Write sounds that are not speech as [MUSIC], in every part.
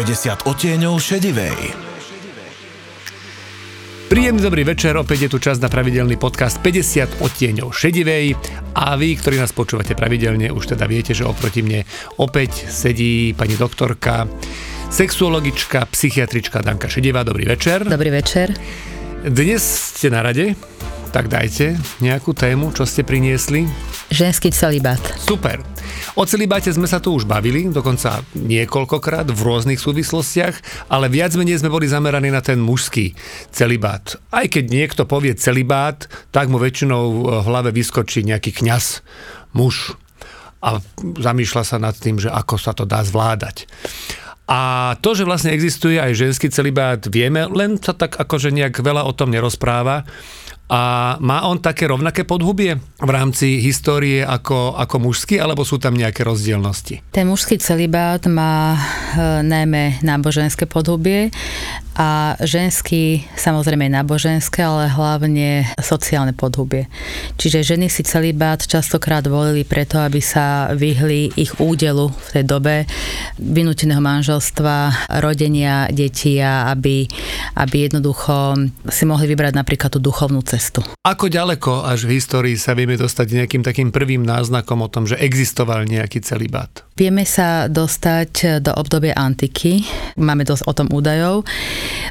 50 odtieňov šedivej. Príjemný dobrý večer, opäť je tu čas na pravidelný podcast 50 odtieňov šedivej a vy, ktorí nás počúvate pravidelne, už teda viete, že oproti mne opäť sedí pani doktorka, sexuologička, psychiatrička Danka Šedivá. Dobrý večer. Dobrý večer. Dnes ste na rade, tak dajte nejakú tému, čo ste priniesli. Ženský celibát. Super. O celibáte sme sa tu už bavili, dokonca niekoľkokrát v rôznych súvislostiach, ale viac menej sme boli zameraní na ten mužský celibát. Aj keď niekto povie celibát, tak mu väčšinou v hlave vyskočí nejaký kňaz, muž a zamýšľa sa nad tým, že ako sa to dá zvládať. A to, že vlastne existuje aj ženský celibát, vieme, len sa tak akože nejak veľa o tom nerozpráva. A má on také rovnaké podhubie v rámci histórie ako, ako mužský, alebo sú tam nejaké rozdielnosti? Ten mužský celibát má e, najmä náboženské podhubie a ženský samozrejme náboženské, ale hlavne sociálne podhubie. Čiže ženy si celibát častokrát volili preto, aby sa vyhli ich údelu v tej dobe vynúteného manželstva, rodenia detí a aby, aby jednoducho si mohli vybrať napríklad tú duchovnú cestu cestu. Ako ďaleko až v histórii sa vieme dostať nejakým takým prvým náznakom o tom, že existoval nejaký celibát? Vieme sa dostať do obdobia antiky. Máme dosť o tom údajov.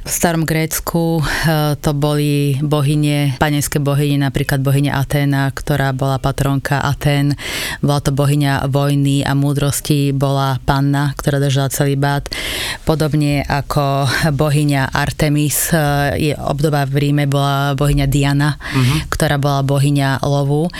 V starom Grécku eh, to boli bohyne, panenské bohyne, napríklad bohyňa Aténa, ktorá bola patronka Atén. Bola to bohyňa vojny a múdrosti, bola panna, ktorá držala celibát. Podobne ako bohyňa Artemis, eh, je obdoba v Ríme, bola bohyňa Diana, uh-huh. ktorá bola bohyňa lovu.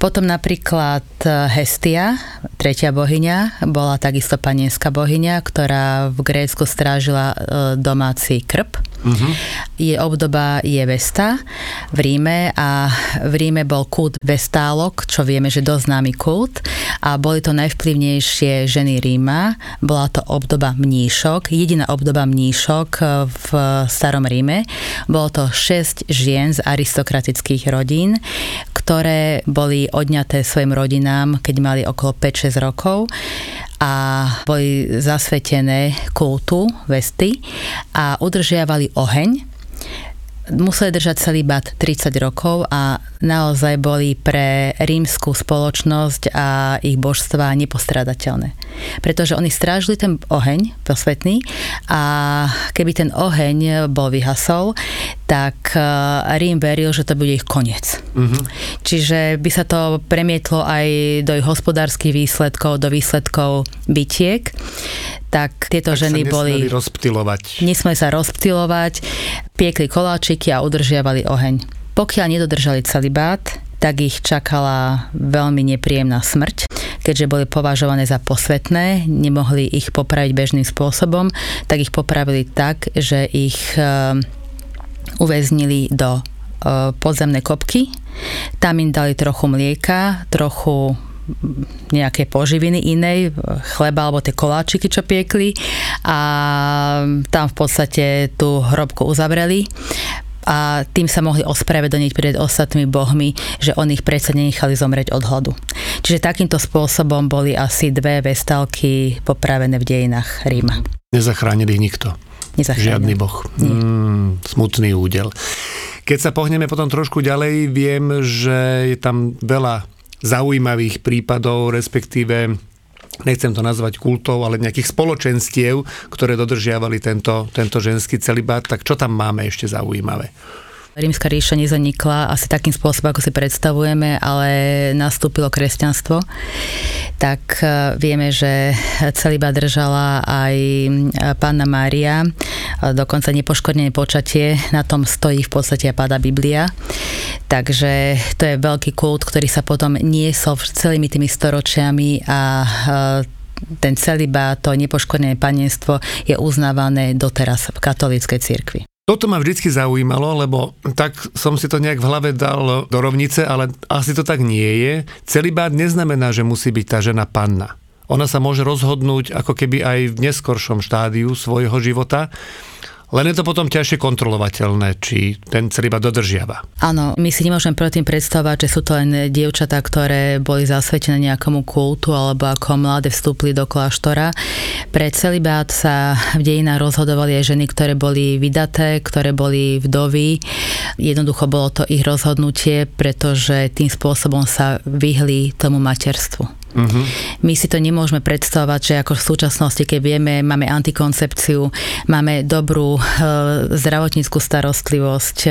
Potom napríklad eh, Hestia, tretia bohyňa, bola takisto panienská bohyňa, ktorá v Grécku strážila e, domáci krp. Uh-huh. Je obdoba je Vesta v Ríme a v Ríme bol kult Vestálok, čo vieme, že dosť známy kult a boli to najvplyvnejšie ženy Ríma. Bola to obdoba mníšok, jediná obdoba mníšok e, v starom Ríme. Bolo to 6 žien z aristokratických rodín, ktoré boli odňaté svojim rodinám, keď mali okolo 5-6 rokov a boli zasvetené kultu Vesty a udržiavali oheň museli držať celý bat 30 rokov a naozaj boli pre rímskú spoločnosť a ich božstva nepostradateľné. Pretože oni strážili ten oheň posvetný a keby ten oheň bol vyhasol, tak e, Rím veril, že to bude ich koniec. Uh-huh. Čiže by sa to premietlo aj do ich hospodárskych výsledkov, do výsledkov bytiek tak tieto tak ženy sa boli... rozptilovať. Nesmeli sa rozptilovať, piekli koláčiky a udržiavali oheň. Pokiaľ nedodržali celibát, tak ich čakala veľmi nepríjemná smrť. Keďže boli považované za posvetné, nemohli ich popraviť bežným spôsobom, tak ich popravili tak, že ich uh, uväznili do uh, podzemnej kopky. Tam im dali trochu mlieka, trochu nejaké poživiny inej, chleba alebo tie koláčiky, čo piekli a tam v podstate tú hrobku uzavreli a tým sa mohli ospravedlniť pred ostatnými bohmi, že oni ich predsa nenechali zomrieť od hladu. Čiže takýmto spôsobom boli asi dve vestalky popravené v dejinách Ríma. Nezachránili nikto. Nezachránil. Žiadny boh. Mm, smutný údel. Keď sa pohneme potom trošku ďalej, viem, že je tam veľa zaujímavých prípadov, respektíve nechcem to nazvať kultov, ale nejakých spoločenstiev, ktoré dodržiavali tento, tento ženský celibát, tak čo tam máme ešte zaujímavé? Rímska ríša nezanikla asi takým spôsobom, ako si predstavujeme, ale nastúpilo kresťanstvo. Tak e, vieme, že celibá držala aj e, pána Mária, dokonca nepoškodené počatie, na tom stojí v podstate a páda Biblia. Takže to je veľký kult, ktorý sa potom niesol celými tými storočiami a e, ten celibá, to nepoškodené panenstvo je uznávané doteraz v katolíckej cirkvi. Toto ma vždycky zaujímalo, lebo tak som si to nejak v hlave dal do rovnice, ale asi to tak nie je. Celibát neznamená, že musí byť tá žena panna. Ona sa môže rozhodnúť ako keby aj v neskoršom štádiu svojho života Len je to potom ťažšie kontrolovateľné, či ten celý iba dodržiava. Áno, my si nemôžeme proti tým predstavovať, že sú to len dievčatá, ktoré boli zasvetené nejakomu kultu alebo ako mladé vstúpli do kláštora. Pre celibát sa v dejinách rozhodovali aj ženy, ktoré boli vydaté, ktoré boli vdovy. Jednoducho bolo to ich rozhodnutie, pretože tým spôsobom sa vyhli tomu materstvu. Uh-huh. My si to nemôžeme predstavovať, že ako v súčasnosti, keď vieme, máme antikoncepciu, máme dobrú e, zdravotníckú starostlivosť, e,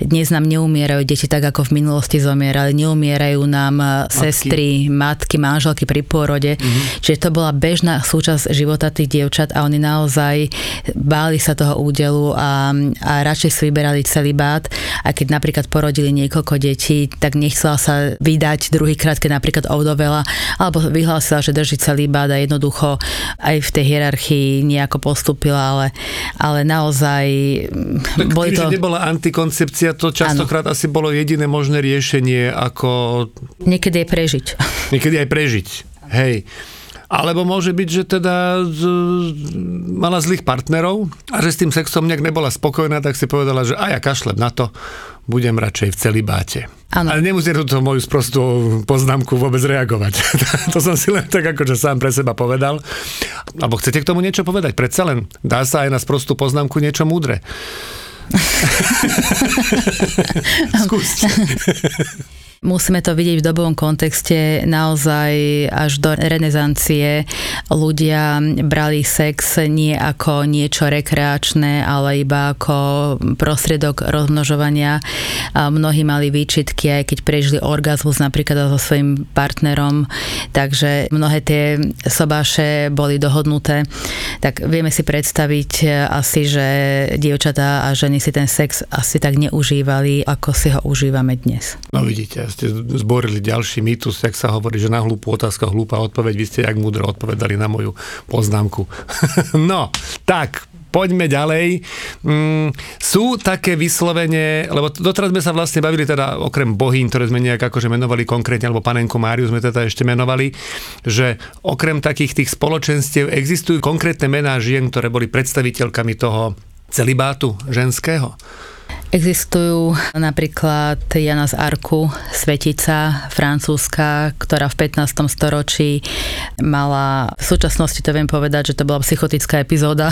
dnes nám neumierajú deti tak, ako v minulosti zomierali, neumierajú nám e, matky. sestry, matky, manželky pri pôrode, uh-huh. čiže to bola bežná súčasť života tých dievčat a oni naozaj báli sa toho údelu a, a radšej si vyberali celý bát a keď napríklad porodili niekoľko detí, tak nechcela sa vydať druhýkrát, keď napríklad ovdovela alebo vyhlásila, že drží celý bád a jednoducho aj v tej hierarchii nejako postupila, ale, ale naozaj tak boli tým, to... nebola antikoncepcia, to častokrát ano. asi bolo jediné možné riešenie, ako... Niekedy aj prežiť. [LAUGHS] Niekedy aj prežiť, hej. Alebo môže byť, že teda z, mala zlých partnerov a že s tým sexom nejak nebola spokojná, tak si povedala, že a ja kašlem na to, budem radšej v celibáte. Ano. Ale nemusí túto moju sprostú poznámku vôbec reagovať. [LAUGHS] to som si len tak akože sám pre seba povedal. Alebo chcete k tomu niečo povedať? Predsa len dá sa aj na sprostú poznámku niečo múdre. [LAUGHS] Skúste. [LAUGHS] Musíme to vidieť v dobovom kontexte. Naozaj až do renesancie ľudia brali sex nie ako niečo rekreačné, ale iba ako prostriedok rozmnožovania. Mnohí mali výčitky, aj keď prežili orgazmus napríklad so svojím partnerom, takže mnohé tie sobáše boli dohodnuté. Tak vieme si predstaviť asi, že dievčatá a ženy si ten sex asi tak neužívali, ako si ho užívame dnes. No vidíte, ste zborili ďalší mýtus, jak sa hovorí, že na hlúpu otázka, hlúpa odpoveď, vy ste jak múdro odpovedali na moju poznámku. [LAUGHS] no, tak, poďme ďalej. Mm, sú také vyslovene, lebo doteraz sme sa vlastne bavili teda okrem bohín, ktoré sme nejak akože menovali konkrétne, alebo panenku Máriu sme teda ešte menovali, že okrem takých tých spoločenstiev existujú konkrétne mená žien, ktoré boli predstaviteľkami toho celibátu ženského. Existujú napríklad Jana z Arku, svetica francúzska, ktorá v 15. storočí mala, v súčasnosti to viem povedať, že to bola psychotická epizóda,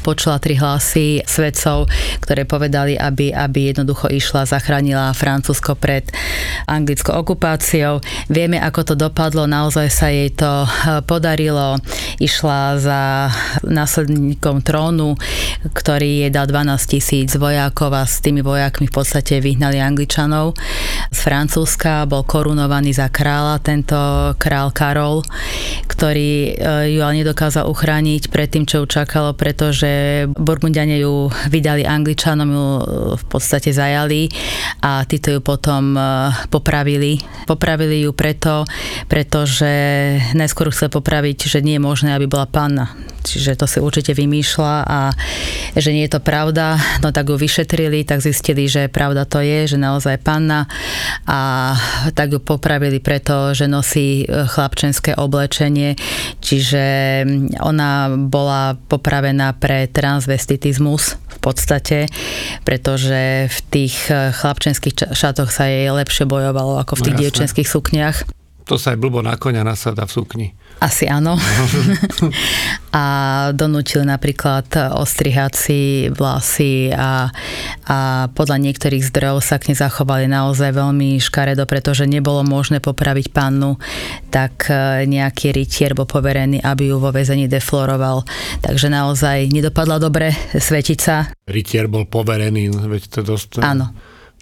počula tri hlasy svedcov, ktoré povedali, aby, aby jednoducho išla, zachránila Francúzsko pred anglickou okupáciou. Vieme, ako to dopadlo, naozaj sa jej to eh, podarilo. Išla za následníkom trónu, ktorý jej dal 12 tisíc vojakov a s tými vojakmi v podstate vyhnali Angličanov z Francúzska, bol korunovaný za kráľa tento král Karol, ktorý e, ju ale nedokázal uchrániť pred tým, čo ju čakalo, pretože Burgundiane ju vydali Angličanom, ju e, v podstate zajali a títo ju potom e, popravili. Popravili ju preto, pretože najskôr chcel popraviť, že nie je možné, aby bola panna. Čiže to si určite vymýšľa a že nie je to pravda, no tak ju vyšetrili, tak zistili, že pravda to je, že naozaj panna a tak ju popravili preto, že nosí e, chlapčenské oblečenie, čiže ona bola popravená pre transvestitizmus v podstate, pretože v tých e, chlapčenských šatoch sa jej lepšie bojovalo ako v tých no, dievčenských sukniach. To sa aj blbo na konia nasada v sukni. Asi áno. [LAUGHS] a donútil napríklad ostrihať si vlasy a, a podľa niektorých zdrojov sa k nej zachovali naozaj veľmi škaredo, pretože nebolo možné popraviť pannu, tak e, nejaký rytier bol poverený, aby ju vo väzení defloroval. Takže naozaj nedopadla dobre svetica. Rytier bol poverený, veď to dosť... Áno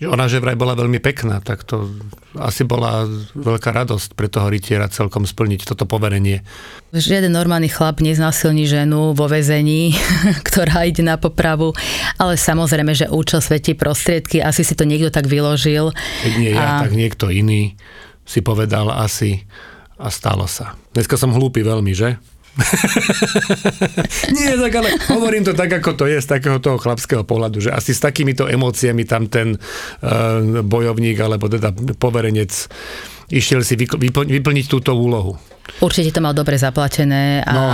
ona že vraj bola veľmi pekná, tak to asi bola veľká radosť pre toho rytiera celkom splniť toto poverenie. Žiaden normálny chlap neznásilní ženu vo väzení, [LAUGHS] ktorá ide na popravu, ale samozrejme, že účel svetí prostriedky, asi si to niekto tak vyložil. Keď nie ja, a... tak niekto iný si povedal asi a stalo sa. Dneska som hlúpy veľmi, že? [LAUGHS] Nie, tak ale hovorím to tak, ako to je z takého toho chlapského pohľadu, že asi s takýmito emóciami tam ten uh, bojovník alebo teda poverenec išiel si vyplniť túto úlohu. Určite to mal dobre zaplatené a, no,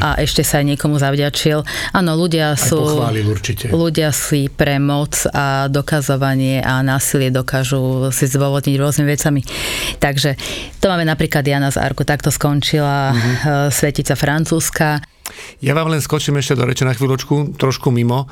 a ešte sa aj niekomu zavďačil. Áno, ľudia aj sú... určite. Ľudia si pre moc a dokazovanie a násilie dokážu si zdôvodniť rôznymi vecami. Takže to máme napríklad Jana z Arku, takto skončila mm-hmm. svetica francúzska. Ja vám len skočím ešte do reče na chvíľočku, trošku mimo.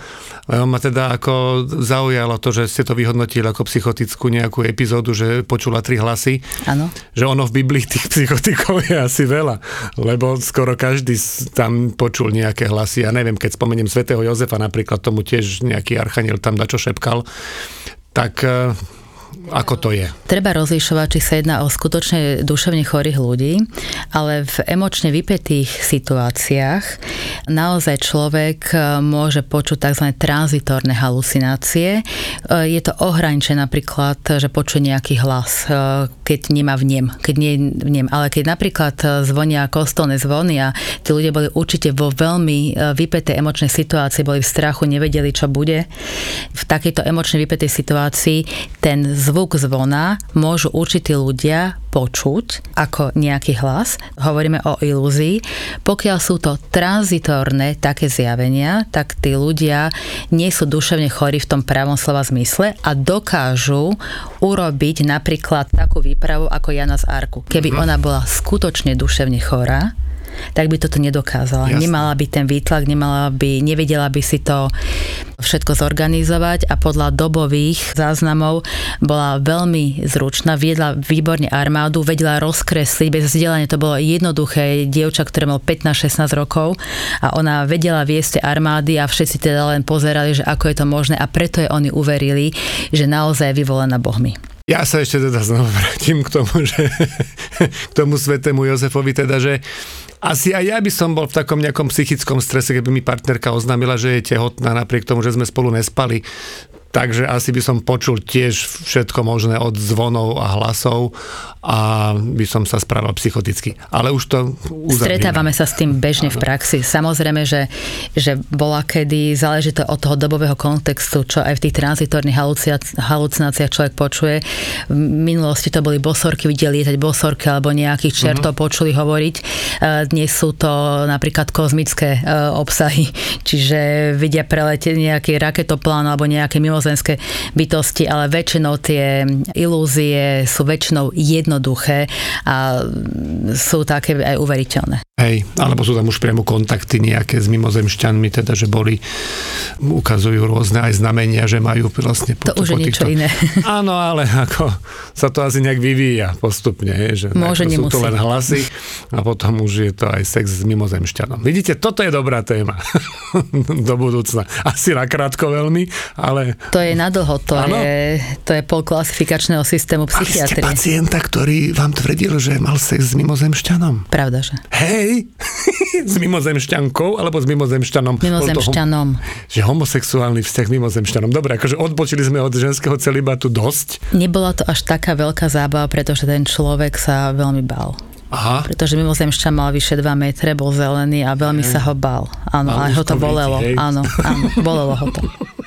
Ma teda ako zaujalo to, že ste to vyhodnotili ako psychotickú nejakú epizódu, že počula tri hlasy. Áno. Že ono v Biblii tých psychotikov je asi veľa, lebo skoro každý tam počul nejaké hlasy. Ja neviem, keď spomeniem svätého Jozefa napríklad, tomu tiež nejaký archaniel tam dačo šepkal, tak eh, ako to je? Treba rozlišovať, či sa jedná o skutočne duševne chorých ľudí, ale v emočne vypetých situáciách naozaj človek e, môže počuť tzv. tranzitórne halucinácie. E, je to ohraničené napríklad, že počuje nejaký hlas, e, keď nemá vnem, keď nie vnem. Ale keď napríklad zvonia kostolné zvony a tí ľudia boli určite vo veľmi vypetej emočnej situácii, boli v strachu, nevedeli, čo bude, v takejto emočne vypetej situácii ten zvuk zvona môžu určití ľudia počuť ako nejaký hlas. Hovoríme o ilúzii. Pokiaľ sú to tranzitórne také zjavenia, tak tí ľudia nie sú duševne chorí v tom pravom slova zmysle a dokážu urobiť napríklad takú výpravu ako Jana z Arku. Keby mm-hmm. ona bola skutočne duševne chorá, tak by toto nedokázala. Jasne. Nemala by ten výtlak, nemala by, nevedela by si to všetko zorganizovať a podľa dobových záznamov bola veľmi zručná, viedla výborne armádu, vedela rozkresliť, bez vzdelania to bolo jednoduché, dievča, ktoré mal 15-16 rokov a ona vedela viesť armády a všetci teda len pozerali, že ako je to možné a preto je oni uverili, že naozaj je vyvolená Bohmi. Ja sa ešte teda znovu vrátim k tomu, že [LAUGHS] k tomu svetému Jozefovi, teda, že asi aj ja by som bol v takom nejakom psychickom strese, keby mi partnerka oznámila, že je tehotná napriek tomu, že sme spolu nespali. Takže asi by som počul tiež všetko možné od zvonov a hlasov a by som sa správal psychoticky. Ale už to uzavrieme. Stretávame sa s tým bežne v praxi. Samozrejme, že, že bola kedy, záleží to od toho dobového kontextu, čo aj v tých tranzitórnych halucináciách človek počuje. V minulosti to boli bosorky, videli lietať bosorky alebo nejakých čertov uh-huh. počuli hovoriť. E, dnes sú to napríklad kozmické e, obsahy, čiže vidia preletieť nejaký raketoplán alebo nejaké mimo mimozenské bytosti, ale väčšinou tie ilúzie sú väčšinou jednoduché a sú také aj uveriteľné. Hej, alebo sú tam už priamo kontakty nejaké s mimozemšťanmi, teda, že boli, ukazujú rôzne aj znamenia, že majú vlastne... To po, už po je týchto... niečo iné. [LAUGHS] Áno, ale ako sa to asi nejak vyvíja postupne, že Môže, sú to len hlasy a potom už je to aj sex s mimozemšťanom. Vidíte, toto je dobrá téma [LAUGHS] do budúcna. Asi nakrátko veľmi, ale... To je nadlho, to, je, to je pol klasifikačného systému psychiatrie. Mali ste pacienta, ktorý vám tvrdil, že mal sex s mimozemšťanom? Pravda, že? Hej, [LAUGHS] s mimozemšťankou alebo s mimozemšťanom? Mimozemšťanom. Že homosexuálny vzťah s mimozemšťanom. Dobre, akože odbočili sme od ženského celibatu dosť. Nebola to až taká veľká zábava, pretože ten človek sa veľmi bál. Aha. Pretože mimozemšťan mal vyše 2 metre, bol zelený a veľmi sa ho bál. Áno, a ho to bolelo. Hej. Áno, áno, bolelo ho to. [LAUGHS]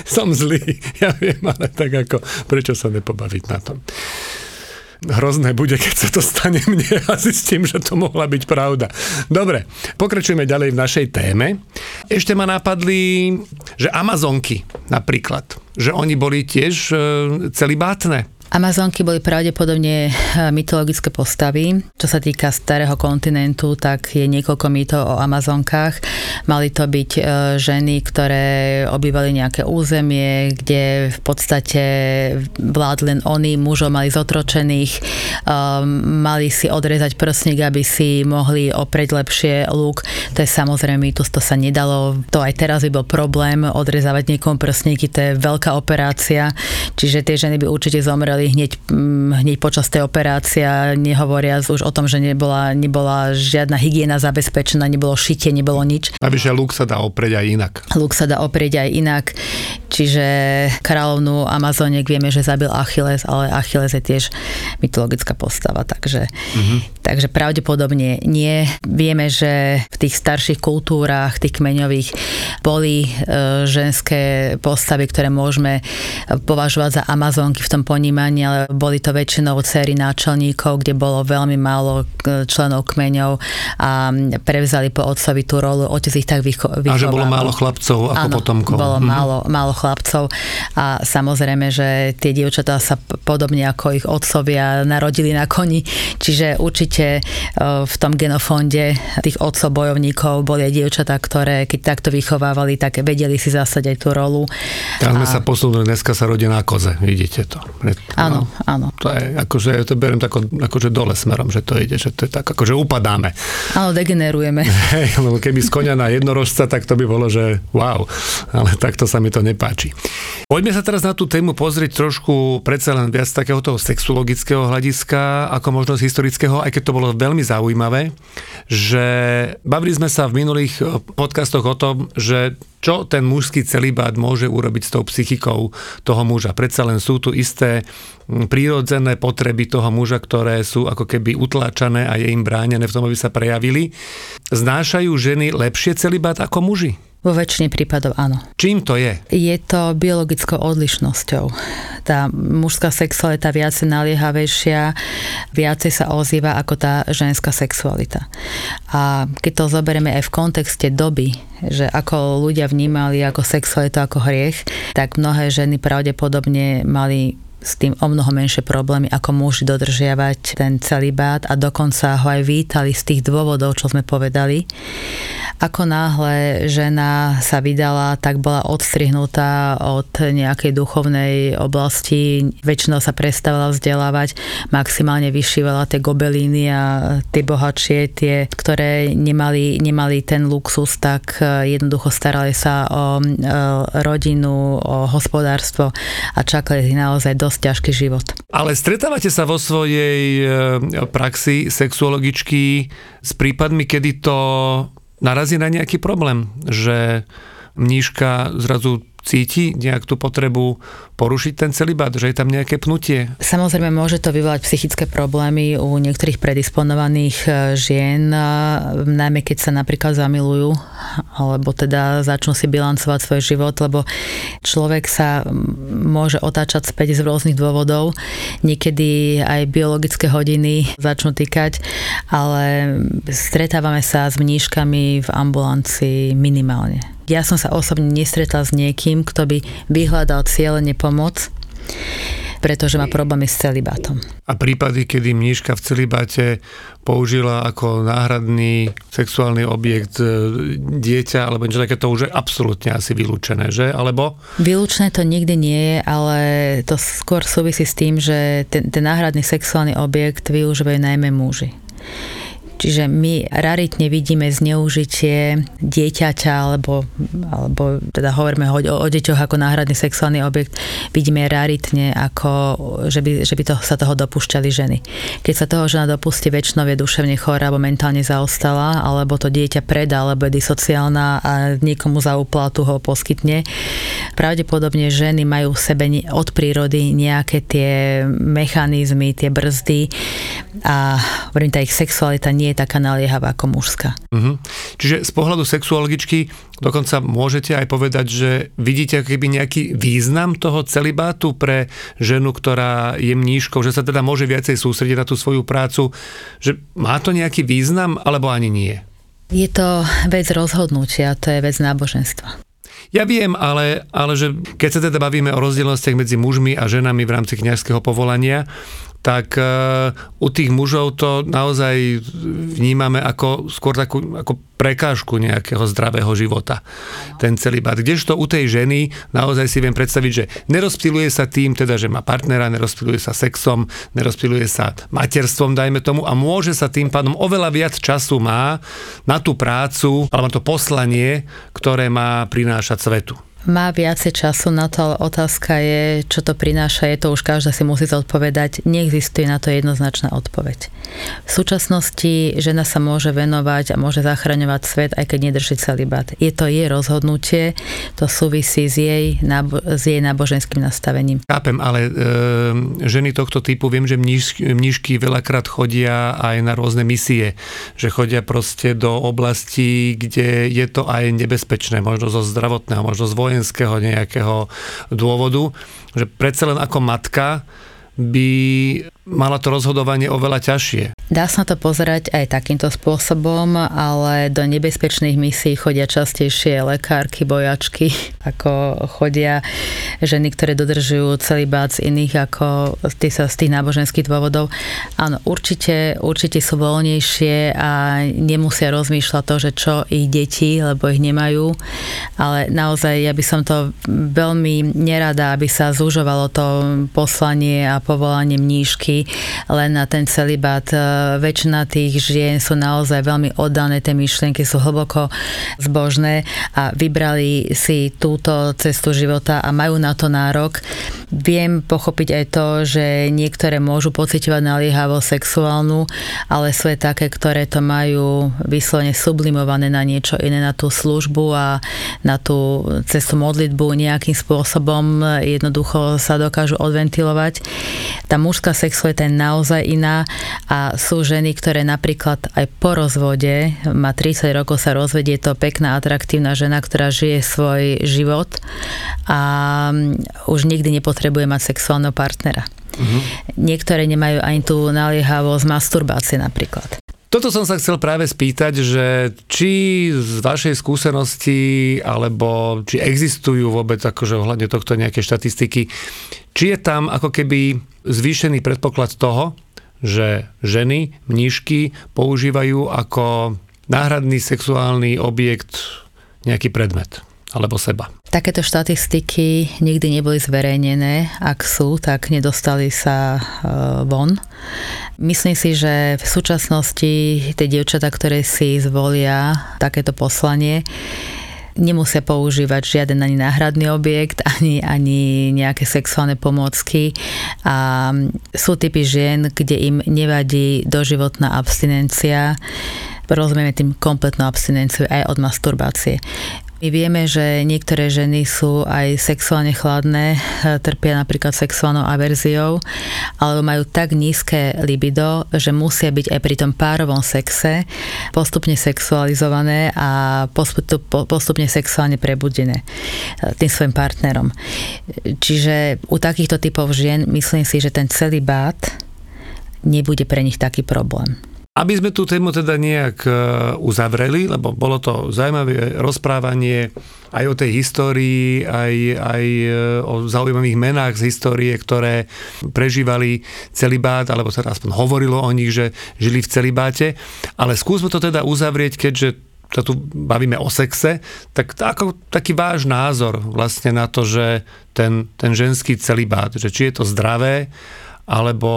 [LAUGHS] Som zlý, ja viem, ale tak ako, prečo sa nepobaviť na tom hrozné bude, keď sa to stane mne [LAUGHS] a zistím, že to mohla byť pravda. Dobre, pokračujeme ďalej v našej téme. Ešte ma napadli, že Amazonky napríklad, že oni boli tiež e, celibátne. Amazonky boli pravdepodobne eh, mytologické postavy. Čo sa týka starého kontinentu, tak je niekoľko mýtov o Amazonkách. Mali to byť eh, ženy, ktoré obývali nejaké územie, kde v podstate vládli len oni, mužov mali zotročených, um, mali si odrezať prsník, aby si mohli opreť lepšie lúk. To je samozrejme mýtus, to sa nedalo. To aj teraz by bol problém odrezávať niekomu prsníky, to je veľká operácia, čiže tie ženy by určite zomreli zomreli hneď, mm, hneď počas tej operácie, nehovoria už o tom, že nebola, nebola žiadna hygiena zabezpečená, nebolo šitie, nebolo nič. že luk sa dá oprieť aj inak. Luk sa dá oprieť aj inak, čiže kráľovnú Amazoniek vieme, že zabil Achilles, ale Achilles je tiež mytologická postava, takže, mm-hmm. takže pravdepodobne nie. Vieme, že v tých starších kultúrach, tých kmeňových, boli e, ženské postavy, ktoré môžeme považovať za Amazonky v tom ponímaní vyznaní, ale boli to väčšinou cery náčelníkov, kde bolo veľmi málo členov kmeňov a prevzali po otcovi tú rolu, otec ich tak vycho- vychovával. A že bolo málo chlapcov ako Áno, potomkov. bolo Mhm. málo, málo chlapcov a samozrejme, že tie dievčatá sa podobne ako ich otcovia narodili na koni, čiže určite e, v tom genofonde tých otcov bojovníkov boli aj dievčatá, ktoré keď takto vychovávali, tak vedeli si zasať aj tú rolu. Tam sme A- sa posunuli, dneska sa rodí na koze, vidíte to. Áno, áno. To je, akože, to beriem tako, akože dole smerom, že to ide, že to je tak, akože upadáme. Áno, degenerujeme. [LAUGHS] Hej, lebo keby z konia na jednorožca, tak to by bolo, že wow, ale takto sa mi to nepáči. Poďme sa teraz na tú tému pozrieť trošku predsa len viac takého toho sexuologického hľadiska, ako možno z historického, aj keď to bolo veľmi zaujímavé, že bavili sme sa v minulých eh, podcastoch o tom, že čo ten mužský celibát môže urobiť s tou psychikou toho muža. Predsa len sú tu isté prírodzené potreby toho muža, ktoré sú ako keby utláčané a je im bránené v tom, aby sa prejavili. Znášajú ženy lepšie celibát ako muži? Vo väčšine prípadov áno. Čím to je? Je to biologickou odlišnosťou. Tá mužská sexualita viacej naliehavejšia, viacej sa ozýva ako tá ženská sexualita. A keď to zoberieme aj v kontexte doby, že ako ľudia vnímali ako sexualitu ako hriech, tak mnohé ženy pravdepodobne mali s tým o mnoho menšie problémy, ako muži dodržiavať ten celibát a dokonca ho aj vítali z tých dôvodov, čo sme povedali. Ako náhle žena sa vydala, tak bola odstrihnutá od nejakej duchovnej oblasti, väčšinou sa prestávala vzdelávať, maximálne vyšívala tie gobelíny a tie bohatšie, tie, ktoré nemali, nemali ten luxus, tak jednoducho starali sa o, o rodinu, o hospodárstvo a čakali naozaj dosť ťažký život. Ale stretávate sa vo svojej e, praxi sexuologičky s prípadmi, kedy to narazí na nejaký problém, že mníška zrazu cíti nejak tú potrebu porušiť ten celibát, že je tam nejaké pnutie? Samozrejme môže to vyvolať psychické problémy u niektorých predisponovaných e, žien, e, najmä keď sa napríklad zamilujú, alebo teda začnú si bilancovať svoj život, lebo človek sa môže otáčať späť z rôznych dôvodov. Niekedy aj biologické hodiny začnú týkať, ale stretávame sa s mníškami v ambulancii minimálne. Ja som sa osobne nestretla s niekým, kto by vyhľadal cieľene pomoc, pretože má problémy s celibátom. A prípady, kedy mníška v celibáte použila ako náhradný sexuálny objekt e, dieťa, alebo niečo také, to už je absolútne asi vylúčené, že? Alebo? Vylúčené to nikdy nie je, ale to skôr súvisí s tým, že ten, ten náhradný sexuálny objekt využívajú najmä muži. Čiže my raritne vidíme zneužitie dieťaťa, alebo, alebo teda hovoríme o, o deťoch ako náhradný sexuálny objekt, vidíme raritne, ako, že by, že by to, sa toho dopúšťali ženy. Keď sa toho žena dopustí, väčšinou je duševne chorá alebo mentálne zaostala, alebo to dieťa predá, alebo je disociálna a niekomu za úplatu ho poskytne. Pravdepodobne ženy majú v sebe od prírody nejaké tie mechanizmy, tie brzdy a hovorím, tá ich sexualita nie je taká naliehavá ako mužská. Uh-huh. Čiže z pohľadu sexuologičky dokonca môžete aj povedať, že vidíte keby nejaký význam toho celibátu pre ženu, ktorá je mníškou, že sa teda môže viacej sústrediť na tú svoju prácu, že má to nejaký význam, alebo ani nie? Je to vec rozhodnutia, to je vec náboženstva. Ja viem, ale, ale že keď sa teda bavíme o rozdielnostiach medzi mužmi a ženami v rámci kňažského povolania, tak uh, u tých mužov to naozaj vnímame ako skôr takú ako prekážku nejakého zdravého života. Ten celibát. Kdežto u tej ženy naozaj si viem predstaviť, že nerozptiluje sa tým, teda, že má partnera, nerozptiluje sa sexom, nerozptiluje sa materstvom, dajme tomu, a môže sa tým pádom oveľa viac času má na tú prácu, alebo na to poslanie, ktoré má prinášať svetu má viacej času na to, ale otázka je, čo to prináša, je to už každá si musí zodpovedať. Neexistuje na to jednoznačná odpoveď. V súčasnosti žena sa môže venovať a môže zachraňovať svet, aj keď nedrží celibát. Je to jej rozhodnutie, to súvisí s jej, nábo- s jej náboženským nastavením. Chápem, ale e, ženy tohto typu, viem, že mníž, mnížky veľakrát chodia aj na rôzne misie, že chodia proste do oblasti, kde je to aj nebezpečné, možno zo zdravotného, možno z vojenského nejakého dôvodu, že predsa len ako matka by mala to rozhodovanie oveľa ťažšie. Dá sa to pozerať aj takýmto spôsobom, ale do nebezpečných misií chodia častejšie lekárky, bojačky, [LAUGHS] ako chodia ženy, ktoré dodržujú celý bát iných ako z tých náboženských dôvodov. Áno, určite, určite sú voľnejšie a nemusia rozmýšľať to, že čo ich deti, lebo ich nemajú, ale naozaj ja by som to veľmi nerada, aby sa zúžovalo to poslanie a povolanie mníšky len na ten celibát. E, väčšina tých žien sú naozaj veľmi oddané, tie myšlienky sú hlboko zbožné a vybrali si túto cestu života a majú na to nárok. Viem pochopiť aj to, že niektoré môžu pocitovať naliehavo sexuálnu, ale sú aj také, ktoré to majú vyslovene sublimované na niečo iné, na tú službu a na tú cestu modlitbu nejakým spôsobom jednoducho sa dokážu odventilovať. Tá mužská sexualita je naozaj iná a sú ženy, ktoré napríklad aj po rozvode, má 30 rokov sa rozvedie, je to pekná, atraktívna žena, ktorá žije svoj život a už nikdy nepotrebuje mať sexuálneho partnera. Uh-huh. Niektoré nemajú ani tú naliehavosť masturbácie napríklad. Toto som sa chcel práve spýtať, že či z vašej skúsenosti, alebo či existujú vôbec akože ohľadne tohto nejaké štatistiky, či je tam ako keby zvýšený predpoklad toho, že ženy, mníšky používajú ako náhradný sexuálny objekt nejaký predmet alebo seba. Takéto štatistiky nikdy neboli zverejnené. Ak sú, tak nedostali sa e, von. Myslím si, že v súčasnosti tie dievčatá, ktoré si zvolia takéto poslanie, nemusia používať žiaden ani náhradný objekt, [LAUGHS] ani, ani nejaké sexuálne pomôcky. A sú typy žien, kde im nevadí doživotná abstinencia, rozumieme tým kompletnú abstinenciu aj od masturbácie. My vieme, že niektoré ženy sú aj sexuálne chladné, eh, trpia napríklad sexuálnou averziou, alebo majú tak nízke libido, že musia byť aj pri tom párovom sexe postupne sexualizované a postupne sexuálne prebudené eh, tým svojim partnerom. Čiže u takýchto typov žien myslím si, že ten celý bát nebude pre nich taký problém. Aby sme tú tému teda nejak e, uzavreli, lebo bolo to zaujímavé rozprávanie aj o tej histórii, aj, aj e, o zaujímavých menách z histórie, ktoré prežívali celibát, alebo sa aspoň hovorilo o nich, že žili v celibáte. Ale skúsme to teda uzavrieť, keďže sa tu bavíme o sexe, tak ako taký váš názor vlastne na to, že ten, ten ženský celibát, že či je to zdravé, alebo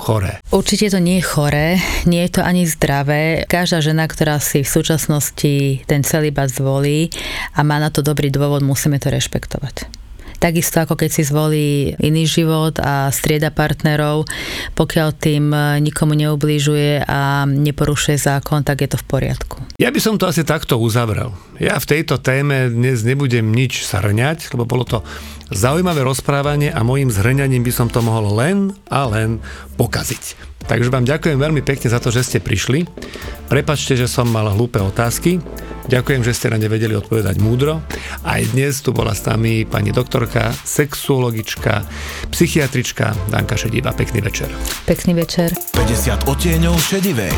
choré? Určite to nie je choré, nie je to ani zdravé. Každá žena, ktorá si v súčasnosti ten celibát zvolí a má na to dobrý dôvod, musíme to rešpektovať. Takisto ako keď si zvolí iný život a strieda partnerov, pokiaľ tým nikomu neublížuje a neporušuje zákon, tak je to v poriadku. Ja by som to asi takto uzavrel. Ja v tejto téme dnes nebudem nič srňať, lebo bolo to zaujímavé rozprávanie a môjim zhrňaním by som to mohol len a len pokaziť. Takže vám ďakujem veľmi pekne za to, že ste prišli. Prepačte, že som mal hlúpe otázky. Ďakujem, že ste na ne vedeli odpovedať múdro. Aj dnes tu bola s nami pani doktorka, sexuologička, psychiatrička Danka Šediva. Pekný večer. Pekný večer. 50 odtieňov šedivej.